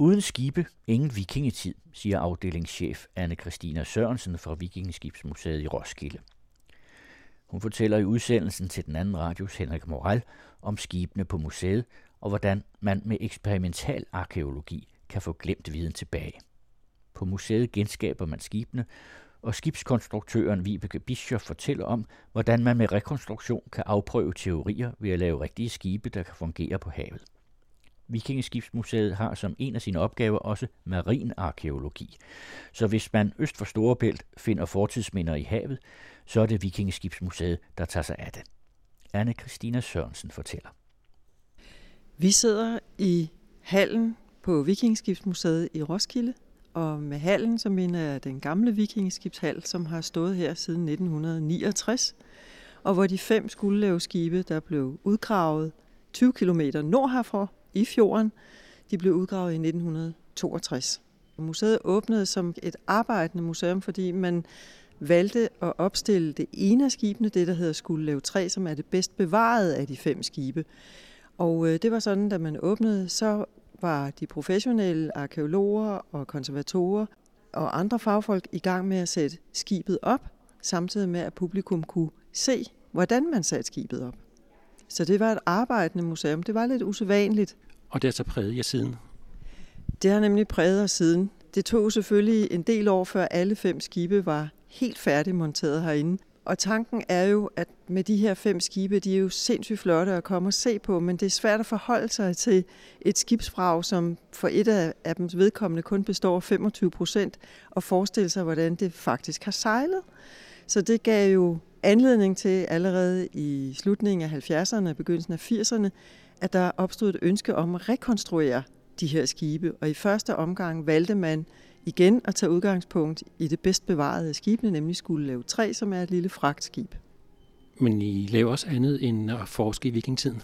Uden skibe, ingen vikingetid, siger afdelingschef anne Christina Sørensen fra Vikingeskibsmuseet i Roskilde. Hun fortæller i udsendelsen til den anden radios Henrik Moral om skibene på museet og hvordan man med eksperimental arkeologi kan få glemt viden tilbage. På museet genskaber man skibene, og skibskonstruktøren Vibeke Bischof fortæller om, hvordan man med rekonstruktion kan afprøve teorier ved at lave rigtige skibe, der kan fungere på havet. Vikingeskibsmuseet har som en af sine opgaver også marinarkeologi. Så hvis man øst for Storebælt finder fortidsminder i havet, så er det Vikingeskibsmuseet, der tager sig af det. Anne Christina Sørensen fortæller. Vi sidder i hallen på Vikingeskibsmuseet i Roskilde, og med hallen så mener jeg den gamle vikingeskibshal, som har stået her siden 1969, og hvor de fem skibe, der blev udgravet 20 km nord herfra i fjorden, de blev udgravet i 1962. Museet åbnede som et arbejdende museum, fordi man valgte at opstille det ene af skibene, det der hedder Skullev 3, som er det bedst bevarede af de fem skibe. Og øh, det var sådan, da man åbnede, så var de professionelle arkeologer og konservatorer og andre fagfolk i gang med at sætte skibet op, samtidig med at publikum kunne se, hvordan man satte skibet op. Så det var et arbejdende museum. Det var lidt usædvanligt. Og det har så præget jer siden? Det har nemlig præget os siden. Det tog selvfølgelig en del år, før alle fem skibe var helt færdigmonteret herinde. Og tanken er jo, at med de her fem skibe, de er jo sindssygt flotte at komme og se på, men det er svært at forholde sig til et skibsbrag, som for et af dem vedkommende kun består af 25 procent, og forestille sig, hvordan det faktisk har sejlet. Så det gav jo anledning til allerede i slutningen af 70'erne og begyndelsen af 80'erne, at der opstod et ønske om at rekonstruere de her skibe. Og i første omgang valgte man igen at tage udgangspunkt i det bedst bevarede af skibene, nemlig skulle lave 3, som er et lille fragtskib. Men I laver også andet end at forske i vikingetiden?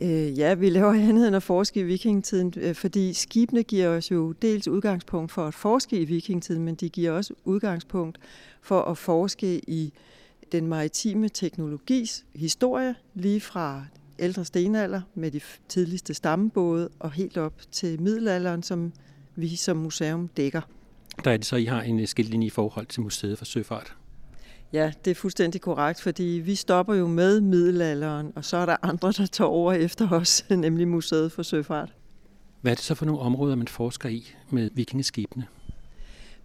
Øh, ja, vi laver andet end at forske i vikingetiden, øh, fordi skibene giver os jo dels udgangspunkt for at forske i vikingetiden, men de giver også udgangspunkt for at forske i den maritime teknologis historie, lige fra ældre stenalder med de tidligste stammebåde og helt op til middelalderen, som vi som museum dækker. Der er det så, I har en skiltlinje i forhold til Museet for Søfart? Ja, det er fuldstændig korrekt, fordi vi stopper jo med middelalderen, og så er der andre, der tager over efter os, nemlig Museet for Søfart. Hvad er det så for nogle områder, man forsker i med vikingeskibene?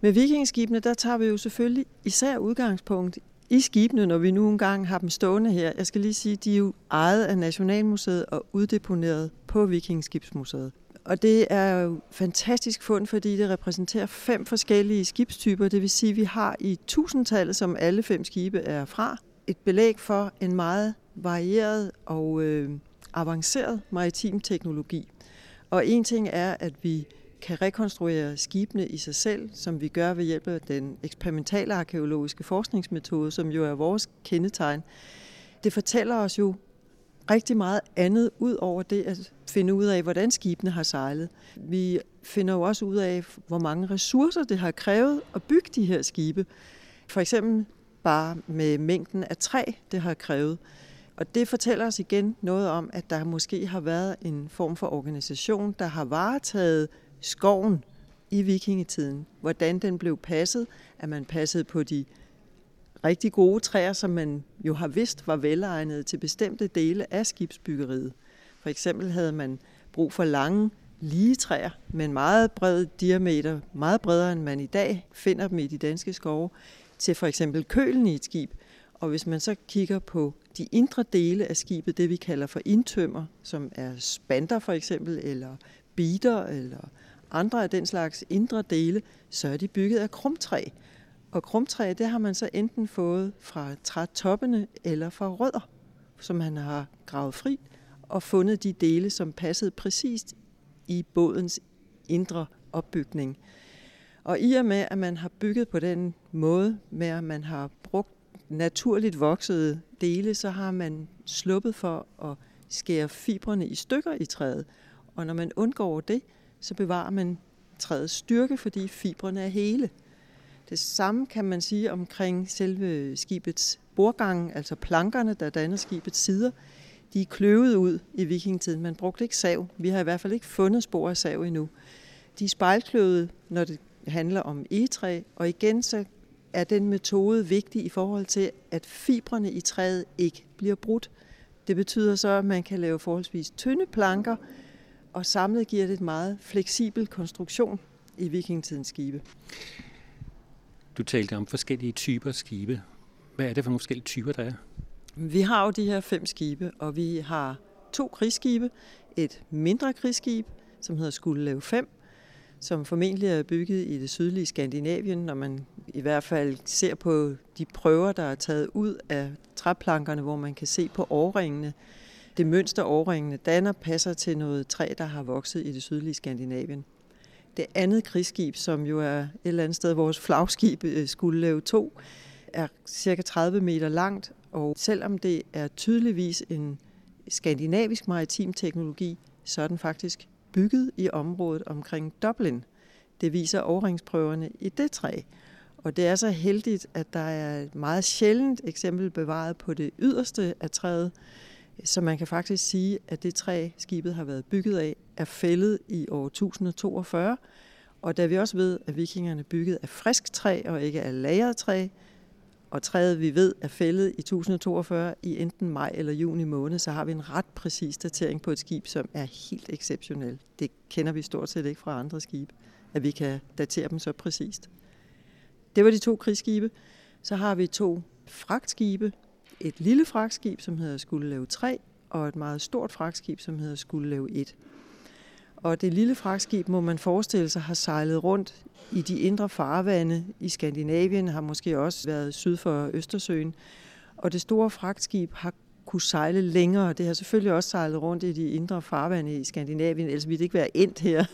Med vikingeskibene, der tager vi jo selvfølgelig især udgangspunkt i skibene, når vi nu engang har dem stående her. Jeg skal lige sige, de er jo ejet af Nationalmuseet og uddeponeret på Vikingskibsmuseet. Og det er jo fantastisk fund, fordi det repræsenterer fem forskellige skibstyper. Det vil sige, at vi har i tusindtallet, som alle fem skibe er fra, et belæg for en meget varieret og øh, avanceret maritim teknologi. Og en ting er, at vi kan rekonstruere skibene i sig selv, som vi gør ved hjælp af den eksperimentale arkeologiske forskningsmetode, som jo er vores kendetegn. Det fortæller os jo rigtig meget andet ud over det at finde ud af, hvordan skibene har sejlet. Vi finder jo også ud af, hvor mange ressourcer det har krævet at bygge de her skibe. For eksempel bare med mængden af træ, det har krævet. Og det fortæller os igen noget om, at der måske har været en form for organisation, der har varetaget skoven i vikingetiden. Hvordan den blev passet, at man passede på de rigtig gode træer, som man jo har vidst var velegnede til bestemte dele af skibsbyggeriet. For eksempel havde man brug for lange, lige træer med en meget bred diameter, meget bredere end man i dag finder dem i de danske skove, til for eksempel kølen i et skib. Og hvis man så kigger på de indre dele af skibet, det vi kalder for indtømmer, som er spanter for eksempel, eller bider, eller andre af den slags indre dele, så er de bygget af krumtræ. Og krumtræ, det har man så enten fået fra trætoppene eller fra rødder, som man har gravet fri og fundet de dele, som passede præcist i bådens indre opbygning. Og i og med, at man har bygget på den måde, med at man har brugt naturligt voksede dele, så har man sluppet for at skære fibrene i stykker i træet. Og når man undgår det, så bevarer man træets styrke, fordi fibrene er hele. Det samme kan man sige omkring selve skibets bordgang, altså plankerne, der danner skibets sider. de er kløvet ud i vikingetiden. Man brugte ikke sav. Vi har i hvert fald ikke fundet spor af sav endnu. De er spejlkløvede, når det handler om egetræ, og igen så er den metode vigtig i forhold til, at fibrene i træet ikke bliver brudt. Det betyder så, at man kan lave forholdsvis tynde planker, og samlet giver det et meget fleksibel konstruktion i vikingetidens skibe. Du talte om forskellige typer skibe. Hvad er det for nogle forskellige typer, der er? Vi har jo de her fem skibe, og vi har to krigsskibe. Et mindre krigsskib, som hedder Skuldelev 5, som formentlig er bygget i det sydlige Skandinavien, når man i hvert fald ser på de prøver, der er taget ud af træplankerne, hvor man kan se på årringene. Det mønster årringene danner passer til noget træ, der har vokset i det sydlige Skandinavien. Det andet krigsskib, som jo er et eller andet sted vores flagskib, øh, skulle lave to, er cirka 30 meter langt, og selvom det er tydeligvis en skandinavisk maritim teknologi, så er den faktisk bygget i området omkring Dublin. Det viser overringsprøverne i det træ. Og det er så heldigt, at der er et meget sjældent eksempel bevaret på det yderste af træet, så man kan faktisk sige, at det træ, skibet har været bygget af, er fældet i år 1042. Og da vi også ved, at vikingerne byggede af frisk træ og ikke af lagret træ, og træet, vi ved, er fældet i 1042 i enten maj eller juni måned, så har vi en ret præcis datering på et skib, som er helt exceptionel. Det kender vi stort set ikke fra andre skibe, at vi kan datere dem så præcist. Det var de to krigsskibe. Så har vi to fragtskibe. Et lille fragtskib, som hedder Skuldelev 3, og et meget stort fragtskib, som hedder Skuldelev 1. Og det lille fragtskib, må man forestille sig, har sejlet rundt i de indre farvande i Skandinavien, har måske også været syd for Østersøen. Og det store fragtskib har kunne sejle længere. Det har selvfølgelig også sejlet rundt i de indre farvande i Skandinavien, ellers ville det ikke være endt her.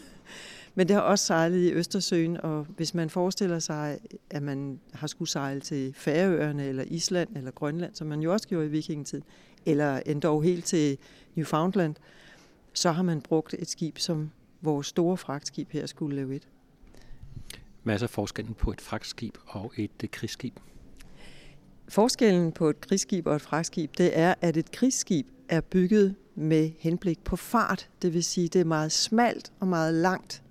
Men det har også sejlet i Østersøen, og hvis man forestiller sig, at man har skulle sejle til Færøerne, eller Island, eller Grønland, som man jo også gjorde i vikingetiden, eller endda helt til Newfoundland, så har man brugt et skib som vores store fragtskib her skulle lave et. Hvad er så forskellen på et fragtskib og et øh, krigsskib? Forskellen på et krigsskib og et fragtskib, det er, at et krigsskib er bygget med henblik på fart. Det vil sige, det er meget smalt og meget langt.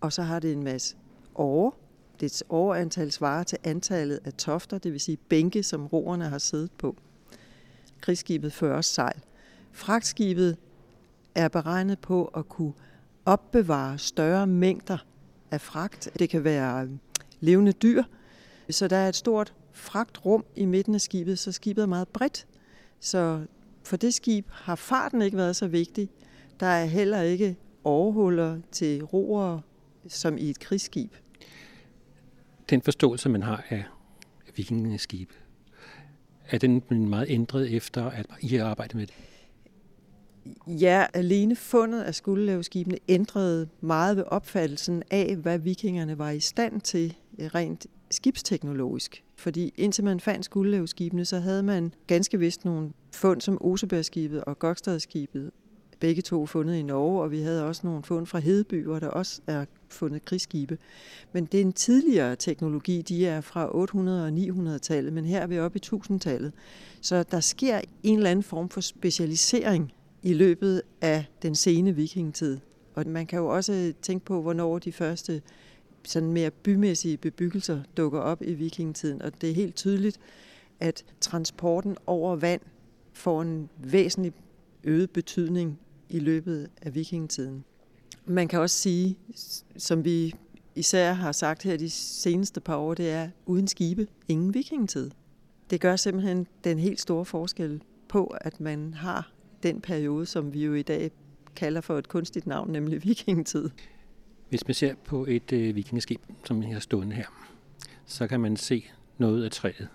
Og så har det en masse åre. Dets overantal svarer til antallet af tofter, det vil sige bænke, som roerne har siddet på. Krigsskibet fører sejl. Fragtskibet er beregnet på at kunne opbevare større mængder af fragt. Det kan være øh, levende dyr, så der er et stort fragtrum i midten af skibet, så skibet er meget bredt. Så for det skib har farten ikke været så vigtig. Der er heller ikke overhuller til roer som i et krigsskib. Den forståelse, man har af vikingeskib, er den meget ændret efter, at I har arbejdet med det? Ja, alene fundet af skuldelaveskibene ændrede meget ved opfattelsen af, hvad vikingerne var i stand til rent skibsteknologisk. Fordi indtil man fandt skuldelaveskibene, så havde man ganske vist nogle fund som Osebergskibet og Gokstadskibet, begge to fundet i Norge, og vi havde også nogle fund fra Hedeby, hvor der også er fundet krigsskibe. Men det er en tidligere teknologi, de er fra 800- og 900-tallet, men her er vi oppe i 1000-tallet. Så der sker en eller anden form for specialisering i løbet af den sene vikingetid. Og man kan jo også tænke på, hvornår de første sådan mere bymæssige bebyggelser dukker op i vikingetiden. Og det er helt tydeligt, at transporten over vand får en væsentlig øget betydning i løbet af vikingetiden. Man kan også sige, som vi især har sagt her de seneste par år, det er uden skibe, ingen vikingetid. Det gør simpelthen den helt store forskel på, at man har den periode, som vi jo i dag kalder for et kunstigt navn, nemlig vikingetid. Hvis man ser på et øh, vikingeskib, som jeg har stående her, så kan man se noget af træet.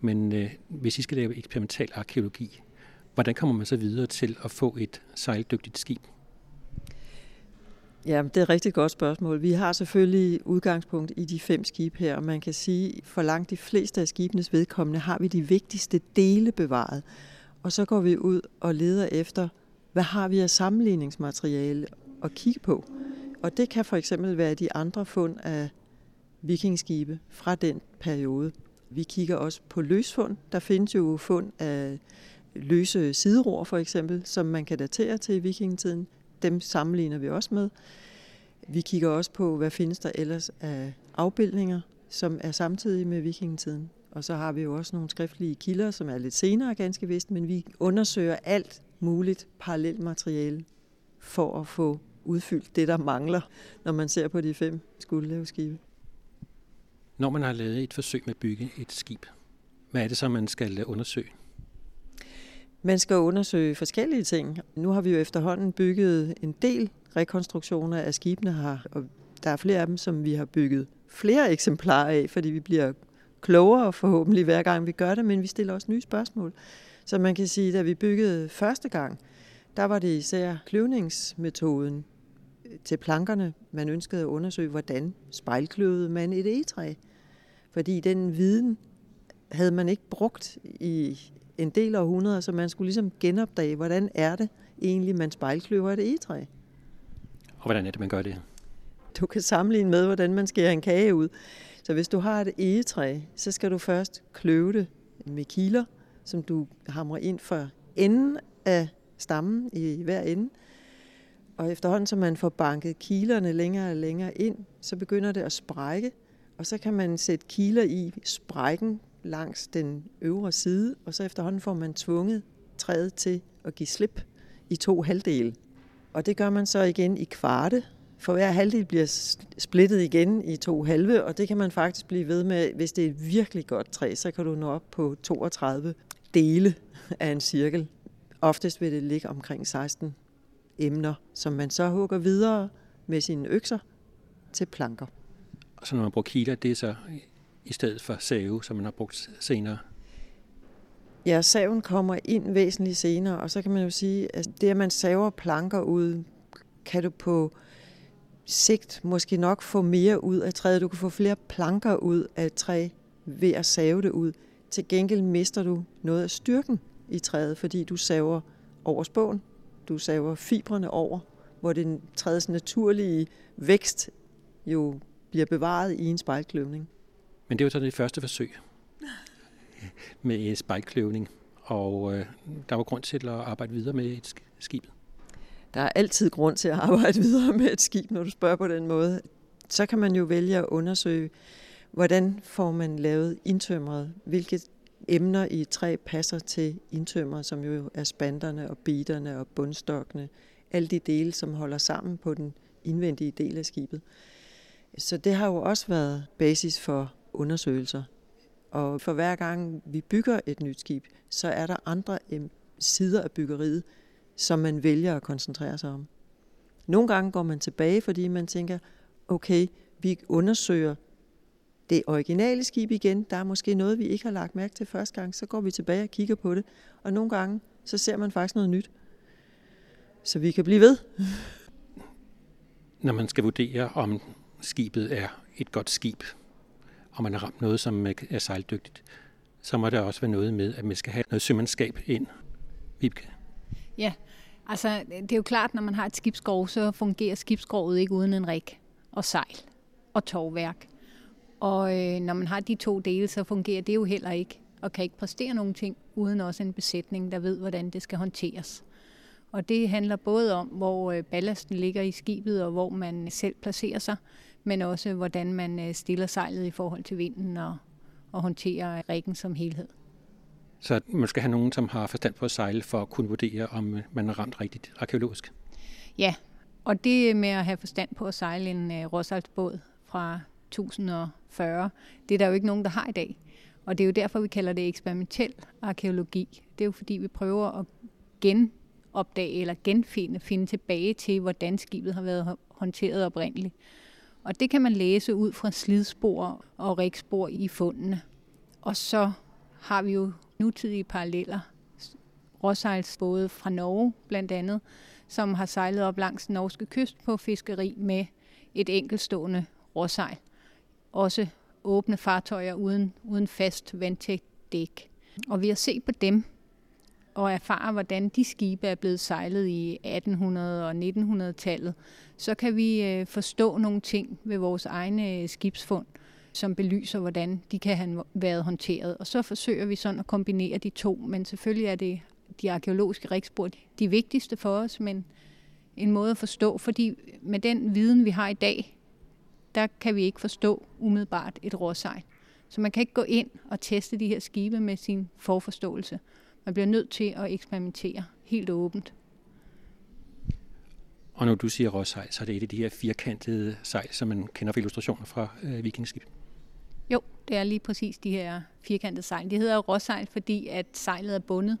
Men øh, hvis I skal lave eksperimental arkeologi, hvordan kommer man så videre til at få et sejldygtigt skib? Ja, det er et rigtig godt spørgsmål. Vi har selvfølgelig udgangspunkt i de fem skibe her, og man kan sige, for langt de fleste af skibenes vedkommende har vi de vigtigste dele bevaret. Og så går vi ud og leder efter, hvad har vi af sammenligningsmateriale at kigge på. Og det kan for eksempel være de andre fund af vikingskibe fra den periode. Vi kigger også på løsfund. Der findes jo fund af løse sideror for eksempel, som man kan datere til vikingetiden. Dem sammenligner vi også med. Vi kigger også på, hvad findes der ellers af afbildninger, som er samtidige med vikingetiden. Og så har vi jo også nogle skriftlige kilder, som er lidt senere ganske vist, men vi undersøger alt muligt parallelt materiale for at få udfyldt det, der mangler, når man ser på de fem skibe. Når man har lavet et forsøg med at bygge et skib, hvad er det så, man skal undersøge? Man skal undersøge forskellige ting. Nu har vi jo efterhånden bygget en del rekonstruktioner af skibene her, og der er flere af dem, som vi har bygget flere eksemplarer af, fordi vi bliver klogere forhåbentlig hver gang vi gør det, men vi stiller også nye spørgsmål. Så man kan sige, at da vi byggede første gang, der var det især kløvningsmetoden øh, til plankerne, man ønskede at undersøge, hvordan spejlkløvede man et egetræ. Fordi den viden havde man ikke brugt i en del århundreder, så man skulle ligesom genopdage, hvordan er det egentlig, man spejlkløver et egetræ. Og hvordan er det, man gør det? Du kan sammenligne med, hvordan man skærer en kage ud. Så hvis du har et egetræ, så skal du først kløve det med kiler, som du hamrer ind for enden af stammen i hver ende. Og efterhånden, som man får banket kilerne længere og længere ind, så begynder det at sprække, og så kan man sætte kiler i sprækken langs den øvre side, og så efterhånden får man tvunget træet til at give slip i to halvdele. Og det gør man så igen i kvarte, for hver halvdel bliver splittet igen i to halve, og det kan man faktisk blive ved med, hvis det er et virkelig godt træ, så kan du nå op på 32 dele af en cirkel. Oftest vil det ligge omkring 16 emner, som man så hugger videre med sine økser til planker. Og så når man bruger kiler, det er så i stedet for save, som man har brugt senere? Ja, saven kommer ind væsentligt senere, og så kan man jo sige, at det, at man saver planker ud, kan du på sigt måske nok få mere ud af træet. Du kan få flere planker ud af et træ ved at save det ud. Til gengæld mister du noget af styrken i træet, fordi du saver over spåen. Du saver fibrene over, hvor den træets naturlige vækst jo bliver bevaret i en spejlkløvning. Men det var så det første forsøg med spejlkløvning, og øh, der var grund til at arbejde videre med et skib. Der er altid grund til at arbejde videre med et skib, når du spørger på den måde. Så kan man jo vælge at undersøge, hvordan får man lavet indtømret, hvilke emner i et træ passer til indtømret, som jo er spanderne og biterne og bundstokkene, alle de dele, som holder sammen på den indvendige del af skibet. Så det har jo også været basis for undersøgelser. Og for hver gang vi bygger et nyt skib, så er der andre sider af byggeriet, som man vælger at koncentrere sig om. Nogle gange går man tilbage, fordi man tænker, okay, vi undersøger det originale skib igen. Der er måske noget, vi ikke har lagt mærke til første gang. Så går vi tilbage og kigger på det. Og nogle gange, så ser man faktisk noget nyt. Så vi kan blive ved. Når man skal vurdere, om skibet er et godt skib, og man har ramt noget, som øh, er sejldygtigt, så må der også være noget med, at man skal have noget sømandskab ind. Vibke? Ja, altså det er jo klart, når man har et skibsgrov, så fungerer skibsgrovet ikke uden en rig og sejl og tovværk. Og øh, når man har de to dele, så fungerer det jo heller ikke, og kan ikke præstere nogen ting, uden også en besætning, der ved, hvordan det skal håndteres. Og det handler både om, hvor øh, ballasten ligger i skibet, og hvor man selv placerer sig, men også hvordan man øh, stiller sejlet i forhold til vinden og, og håndterer riggen som helhed. Så man skal have nogen, som har forstand på at sejle, for at kunne vurdere, om øh, man er ramt rigtigt arkeologisk? Ja, og det med at have forstand på at sejle en råsaltsbåd fra 1040, det er der jo ikke nogen, der har i dag. Og det er jo derfor, vi kalder det eksperimentel arkeologi. Det er jo fordi, vi prøver at genopdage eller genfinde, finde tilbage til, hvordan skibet har været håndteret oprindeligt. Og det kan man læse ud fra slidspor og rigspor i fundene. Og så har vi jo nutidige paralleller. Råsejlsbåde fra Norge blandt andet, som har sejlet op langs den norske kyst på fiskeri med et enkeltstående råsejl. Også åbne fartøjer uden, uden fast vandtægt dæk. Og vi har set på dem og erfare, hvordan de skibe er blevet sejlet i 1800- og 1900-tallet, så kan vi øh, forstå nogle ting ved vores egne øh, skibsfund, som belyser, hvordan de kan have været håndteret. Og så forsøger vi sådan at kombinere de to, men selvfølgelig er det de arkeologiske rigspor de vigtigste for os, men en måde at forstå, fordi med den viden, vi har i dag, der kan vi ikke forstå umiddelbart et råsejl. Så man kan ikke gå ind og teste de her skibe med sin forforståelse. Man bliver nødt til at eksperimentere helt åbent. Og når du siger råsejl, så er det et af de her firkantede sejl, som man kender fra illustrationer fra øh, vikingskib. Jo, det er lige præcis de her firkantede sejl. Det hedder råsejl, fordi at sejlet er bundet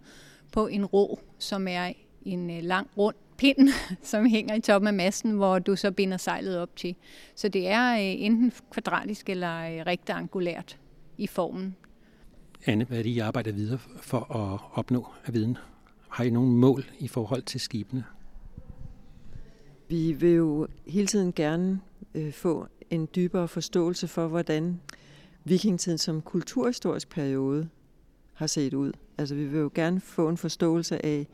på en ro, som er en øh, lang rund pind, som hænger i toppen af masten, hvor du så binder sejlet op til. Så det er øh, enten kvadratisk eller øh, rektangulært i formen. Anne, hvad er det, I arbejder videre for at opnå af viden? Har I nogle mål i forhold til skibene? Vi vil jo hele tiden gerne øh, få en dybere forståelse for, hvordan vikingetiden som kulturhistorisk periode har set ud. Altså vi vil jo gerne få en forståelse af,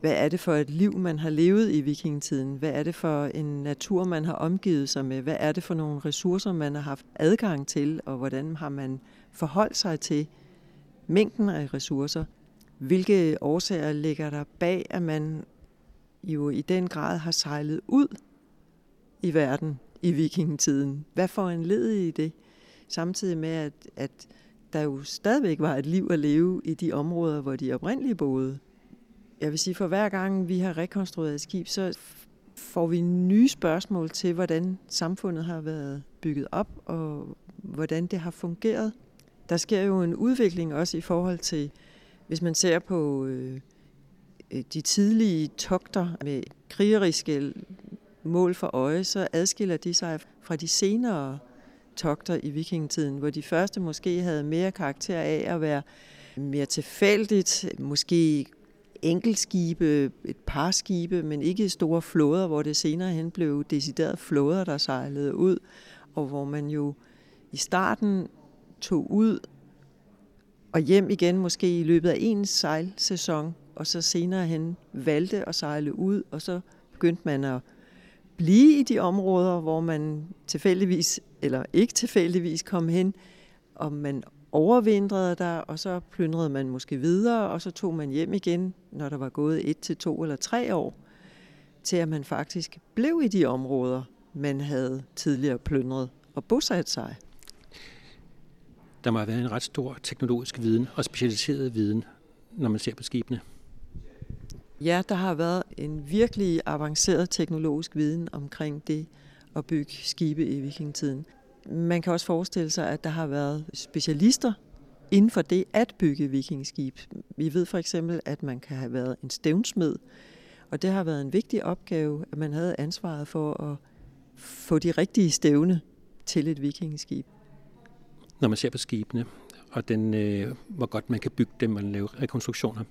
hvad er det for et liv, man har levet i vikingetiden? Hvad er det for en natur, man har omgivet sig med? Hvad er det for nogle ressourcer, man har haft adgang til? Og hvordan har man forholdt sig til mængden af ressourcer? Hvilke årsager ligger der bag, at man jo i den grad har sejlet ud i verden i vikingetiden? Hvad får en led i det? Samtidig med, at, at der jo stadigvæk var et liv at leve i de områder, hvor de oprindeligt boede jeg vil sige, for hver gang vi har rekonstrueret et skib, så får vi nye spørgsmål til, hvordan samfundet har været bygget op, og hvordan det har fungeret. Der sker jo en udvikling også i forhold til, hvis man ser på øh, øh, de tidlige togter med krigeriske mål for øje, så adskiller de sig fra de senere togter i vikingetiden, hvor de første måske havde mere karakter af at være mere tilfældigt, måske enkeltskibe, et par skibe, men ikke store flåder, hvor det senere hen blev decideret flåder, der sejlede ud, og hvor man jo i starten tog ud og hjem igen måske i løbet af en sejlsæson, og så senere hen valgte at sejle ud, og så begyndte man at blive i de områder, hvor man tilfældigvis eller ikke tilfældigvis kom hen, og man overvintrede der, og så plyndrede man måske videre, og så tog man hjem igen, når der var gået et til to eller tre år, til at man faktisk blev i de områder, man havde tidligere plyndret og bosat sig. Der må have været en ret stor teknologisk viden og specialiseret viden, når man ser på skibene. Ja, der har været en virkelig avanceret teknologisk viden omkring det at bygge skibe i vikingetiden. Man kan også forestille sig, at der har været specialister inden for det at bygge vikingskib. Vi ved for eksempel, at man kan have været en stævnsmed, og det har været en vigtig opgave, at man havde ansvaret for at få de rigtige stævne til et vikingskib. Når man ser på skibene, og den, øh, hvor godt man kan bygge dem og lave rekonstruktioner,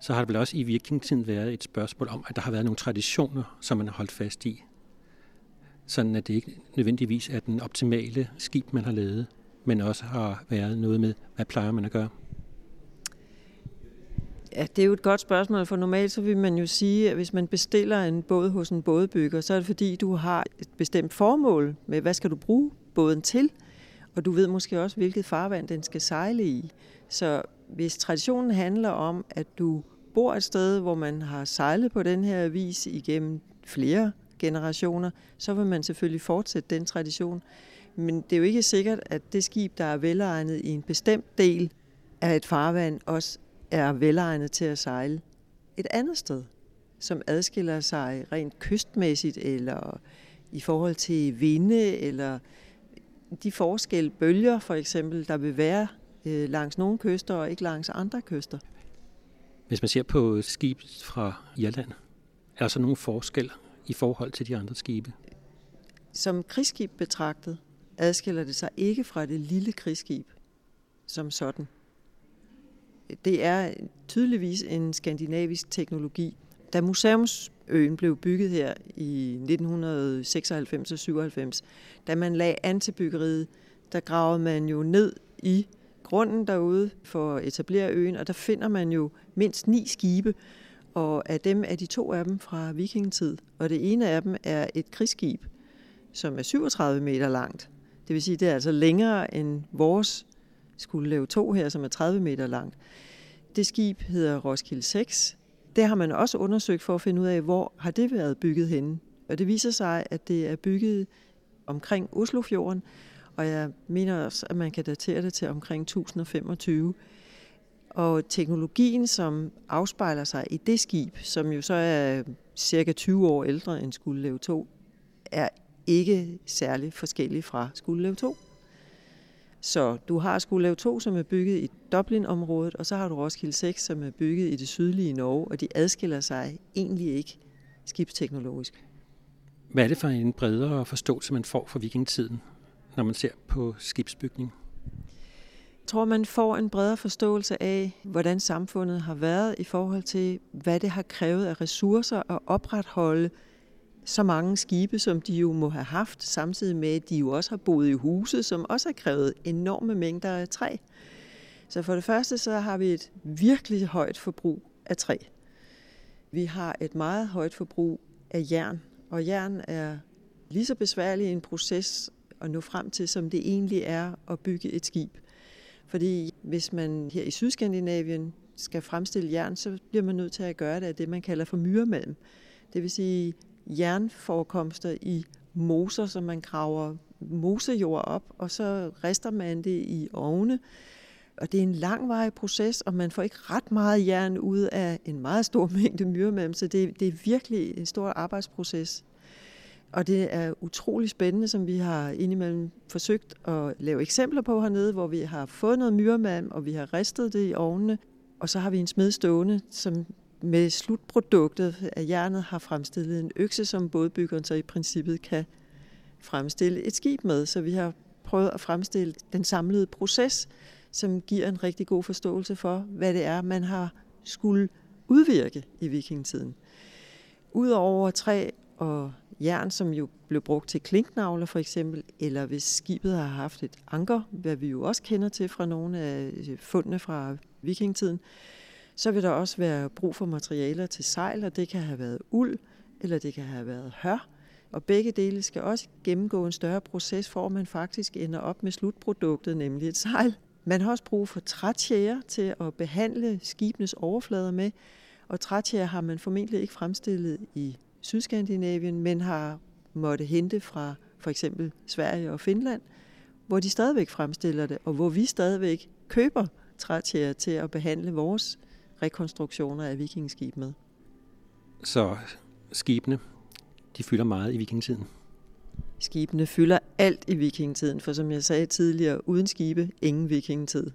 så har det vel også i vikingtiden været et spørgsmål om, at der har været nogle traditioner, som man har holdt fast i sådan at det ikke nødvendigvis er den optimale skib, man har lavet, men også har været noget med, hvad plejer man at gøre? Ja, det er jo et godt spørgsmål, for normalt så vil man jo sige, at hvis man bestiller en båd hos en bådbygger, så er det fordi, du har et bestemt formål med, hvad skal du bruge båden til, og du ved måske også, hvilket farvand den skal sejle i. Så hvis traditionen handler om, at du bor et sted, hvor man har sejlet på den her vis igennem flere generationer, så vil man selvfølgelig fortsætte den tradition. Men det er jo ikke sikkert, at det skib, der er velegnet i en bestemt del af et farvand, også er velegnet til at sejle et andet sted, som adskiller sig rent kystmæssigt, eller i forhold til vinde, eller de forskel bølger for eksempel, der vil være øh, langs nogle kyster og ikke langs andre kyster. Hvis man ser på skib fra Irland, er der så nogle forskel i forhold til de andre skibe? Som krigsskib betragtet adskiller det sig ikke fra det lille krigsskib som sådan. Det er tydeligvis en skandinavisk teknologi. Da Museumsøen blev bygget her i 1996 og 97, da man lagde an til byggeriet, der gravede man jo ned i grunden derude for at etablere øen, og der finder man jo mindst ni skibe, og af dem er de to af dem fra vikingetid, og det ene af dem er et krigsskib, som er 37 meter langt. Det vil sige, det er altså længere end vores skulle lave to her, som er 30 meter langt. Det skib hedder Roskilde 6. Det har man også undersøgt for at finde ud af, hvor har det været bygget henne. Og det viser sig, at det er bygget omkring Oslofjorden, og jeg mener også, at man kan datere det til omkring 1025. Og teknologien, som afspejler sig i det skib, som jo så er cirka 20 år ældre end Skuldelev 2, er ikke særlig forskellig fra Skuldelev 2. Så du har Skuldelev 2, som er bygget i Dublin-området, og så har du Roskilde 6, som er bygget i det sydlige Norge, og de adskiller sig egentlig ikke skibsteknologisk. Hvad er det for en bredere forståelse, man får for vikingetiden, når man ser på skibsbygning? Jeg tror, man får en bredere forståelse af, hvordan samfundet har været i forhold til, hvad det har krævet af ressourcer at opretholde så mange skibe, som de jo må have haft, samtidig med, at de jo også har boet i huse, som også har krævet enorme mængder af træ. Så for det første, så har vi et virkelig højt forbrug af træ. Vi har et meget højt forbrug af jern, og jern er lige så besværlig en proces at nå frem til, som det egentlig er at bygge et skib. Fordi hvis man her i Sydskandinavien skal fremstille jern, så bliver man nødt til at gøre det af det, man kalder for myremalm. Det vil sige jernforekomster i moser, som man graver mosejord op, og så rister man det i ovne. Og det er en langvarig proces, og man får ikke ret meget jern ud af en meget stor mængde myremalm, så det, det er virkelig en stor arbejdsproces. Og det er utrolig spændende, som vi har indimellem forsøgt at lave eksempler på hernede, hvor vi har fået noget myremalm, og vi har ristet det i ovnene. Og så har vi en smed stående, som med slutproduktet af jernet har fremstillet en økse, som bådbyggeren så i princippet kan fremstille et skib med. Så vi har prøvet at fremstille den samlede proces, som giver en rigtig god forståelse for, hvad det er, man har skulle udvirke i vikingetiden. Udover træ og jern, som jo blev brugt til klinknavler for eksempel, eller hvis skibet har haft et anker, hvad vi jo også kender til fra nogle af fundene fra vikingetiden, så vil der også være brug for materialer til sejl, og det kan have været uld, eller det kan have været hør. Og begge dele skal også gennemgå en større proces, for at man faktisk ender op med slutproduktet, nemlig et sejl. Man har også brug for trætjære til at behandle skibenes overflader med, og trætjære har man formentlig ikke fremstillet i Sydskandinavien, men har måtte hente fra for eksempel Sverige og Finland, hvor de stadigvæk fremstiller det, og hvor vi stadigvæk køber trætjære til at behandle vores rekonstruktioner af vikingeskib med. Så skibene, de fylder meget i vikingetiden? Skibene fylder alt i vikingetiden, for som jeg sagde tidligere, uden skibe, ingen vikingetid.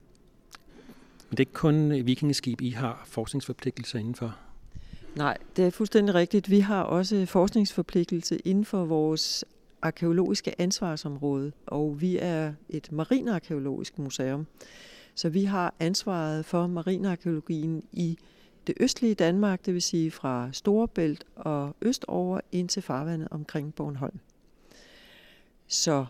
Men det er ikke kun vikingeskib, I har forskningsforpligtelser indenfor? Nej, det er fuldstændig rigtigt. Vi har også forskningsforpligtelse inden for vores arkeologiske ansvarsområde, og vi er et marinarkeologisk museum. Så vi har ansvaret for marinarkeologien i det østlige Danmark, det vil sige fra Storebælt og østover ind til farvandet omkring Bornholm. Så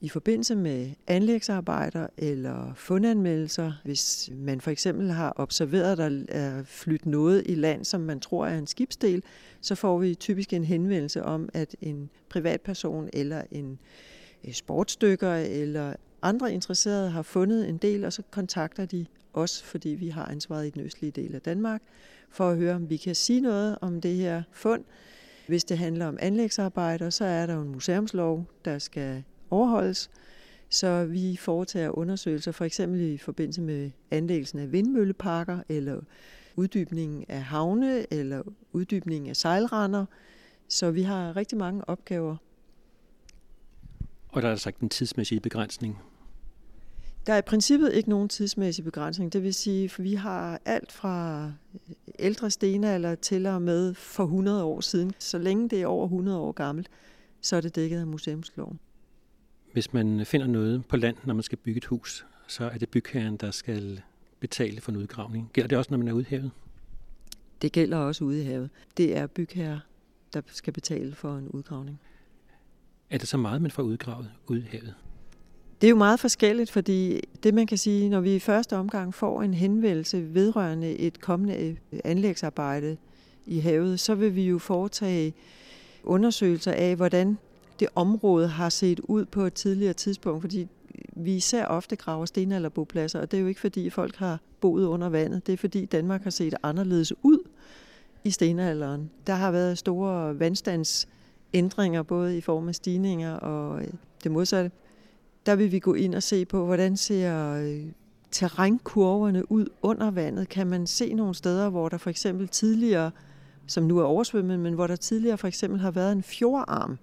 i forbindelse med anlægsarbejder eller fundanmeldelser, hvis man for eksempel har observeret, at der er flyttet noget i land, som man tror er en skibsdel, så får vi typisk en henvendelse om, at en privatperson eller en øh, sportsdykker eller andre interesserede har fundet en del, og så kontakter de os, fordi vi har ansvaret i den østlige del af Danmark, for at høre, om vi kan sige noget om det her fund. Hvis det handler om anlægsarbejder, så er der jo en museumslov, der skal overholdes. Så vi foretager undersøgelser, for eksempel i forbindelse med anlæggelsen af vindmølleparker, eller uddybningen af havne, eller uddybningen af sejlrender. Så vi har rigtig mange opgaver. Og der er altså sagt en tidsmæssig begrænsning der er i princippet ikke nogen tidsmæssig begrænsning. Det vil sige, at vi har alt fra ældre stenalder til og med for 100 år siden. Så længe det er over 100 år gammelt, så er det dækket af museumsloven. Hvis man finder noget på land, når man skal bygge et hus, så er det bygherren, der skal betale for en udgravning. Gælder det også, når man er ude i havet? Det gælder også ude i havet. Det er bygherre, der skal betale for en udgravning. Er det så meget, man får udgravet ude i havet? Det er jo meget forskelligt, fordi det man kan sige, når vi i første omgang får en henvendelse vedrørende et kommende øh, anlægsarbejde i havet, så vil vi jo foretage undersøgelser af, hvordan det område har set ud på et tidligere tidspunkt, fordi vi især ofte graver stenalderbopladser, og det er jo ikke fordi folk har boet under vandet, det er fordi Danmark har set anderledes ud i stenalderen. Der har været store vandstandsændringer, både i form af stigninger og øh, det modsatte. Der vil vi gå ind og se på, hvordan ser øh, terrænkurverne ud under vandet. Kan man se nogle steder, hvor der for eksempel tidligere, som nu er oversvømmet, men hvor der tidligere for eksempel har været en fjordarm,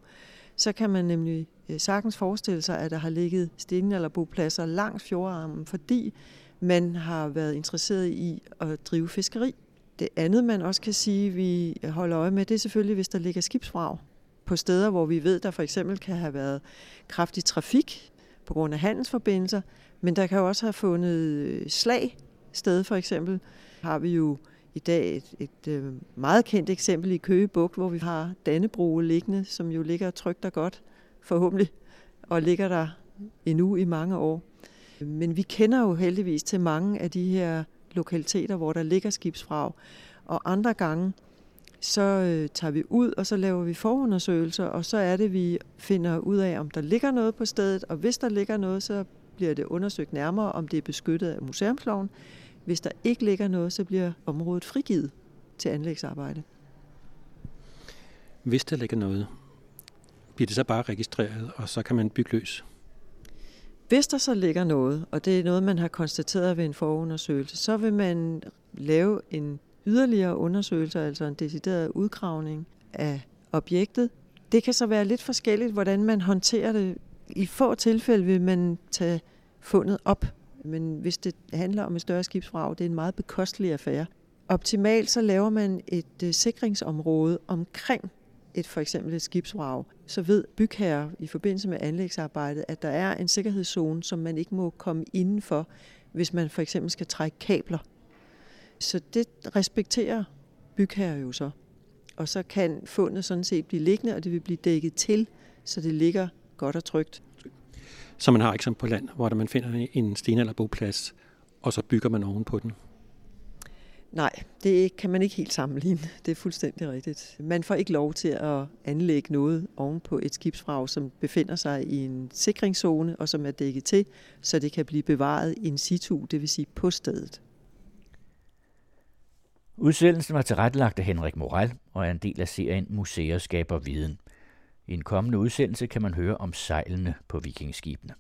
så kan man nemlig øh, sagtens forestille sig, at der har ligget sten- eller bopladser langs fjordarmen, fordi man har været interesseret i at drive fiskeri. Det andet, man også kan sige, vi holder øje med, det er selvfølgelig, hvis der ligger skibsvrag på steder, hvor vi ved, der for eksempel kan have været kraftig trafik på grund af handelsforbindelser, men der kan jo også have fundet øh, slag sted for eksempel. Har vi jo i dag et, et øh, meget kendt eksempel i Køge Bugt, hvor vi har Dannebrog liggende, som jo ligger trygt og godt, forhåbentlig, og ligger der endnu i mange år. Men vi kender jo heldigvis til mange af de her lokaliteter, hvor der ligger skibsfrag, og andre gange, så øh, tager vi ud, og så laver vi forundersøgelser, og så er det, vi finder ud af, om der ligger noget på stedet, og hvis der ligger noget, så bliver det undersøgt nærmere, om det er beskyttet af museumsloven. Hvis der ikke ligger noget, så bliver området frigivet til anlægsarbejde. Hvis der ligger noget, bliver det så bare registreret, og så kan man bygge løs? Hvis der så ligger noget, og det er noget, man har konstateret ved en forundersøgelse, så vil man lave en yderligere undersøgelser, altså en decideret udgravning af objektet. Det kan så være lidt forskelligt, hvordan man håndterer det. I få tilfælde vil man tage fundet op, men hvis det handler om et større skibsvrag, det er en meget bekostelig affære. Optimalt så laver man et øh, sikringsområde omkring et for eksempel et skibsvrag, så ved bygherre i forbindelse med anlægsarbejdet, at der er en sikkerhedszone, som man ikke må komme indenfor, hvis man for eksempel skal trække kabler. Så det respekterer bygherre jo så. Og så kan fundet sådan set blive liggende, og det vil blive dækket til, så det ligger godt og trygt. Så man har som på land, hvor man finder en stenalderboplads, og så bygger man oven på den? Nej, det kan man ikke helt sammenligne. Det er fuldstændig rigtigt. Man får ikke lov til at anlægge noget oven på et skibsfrag, som befinder sig i en sikringszone og som er dækket til, så det kan blive bevaret in situ, det vil sige på stedet. Udsendelsen var tilrettelagt af Henrik Moral og er en del af serien Museer skaber viden. I en kommende udsendelse kan man høre om sejlene på vikingskibene.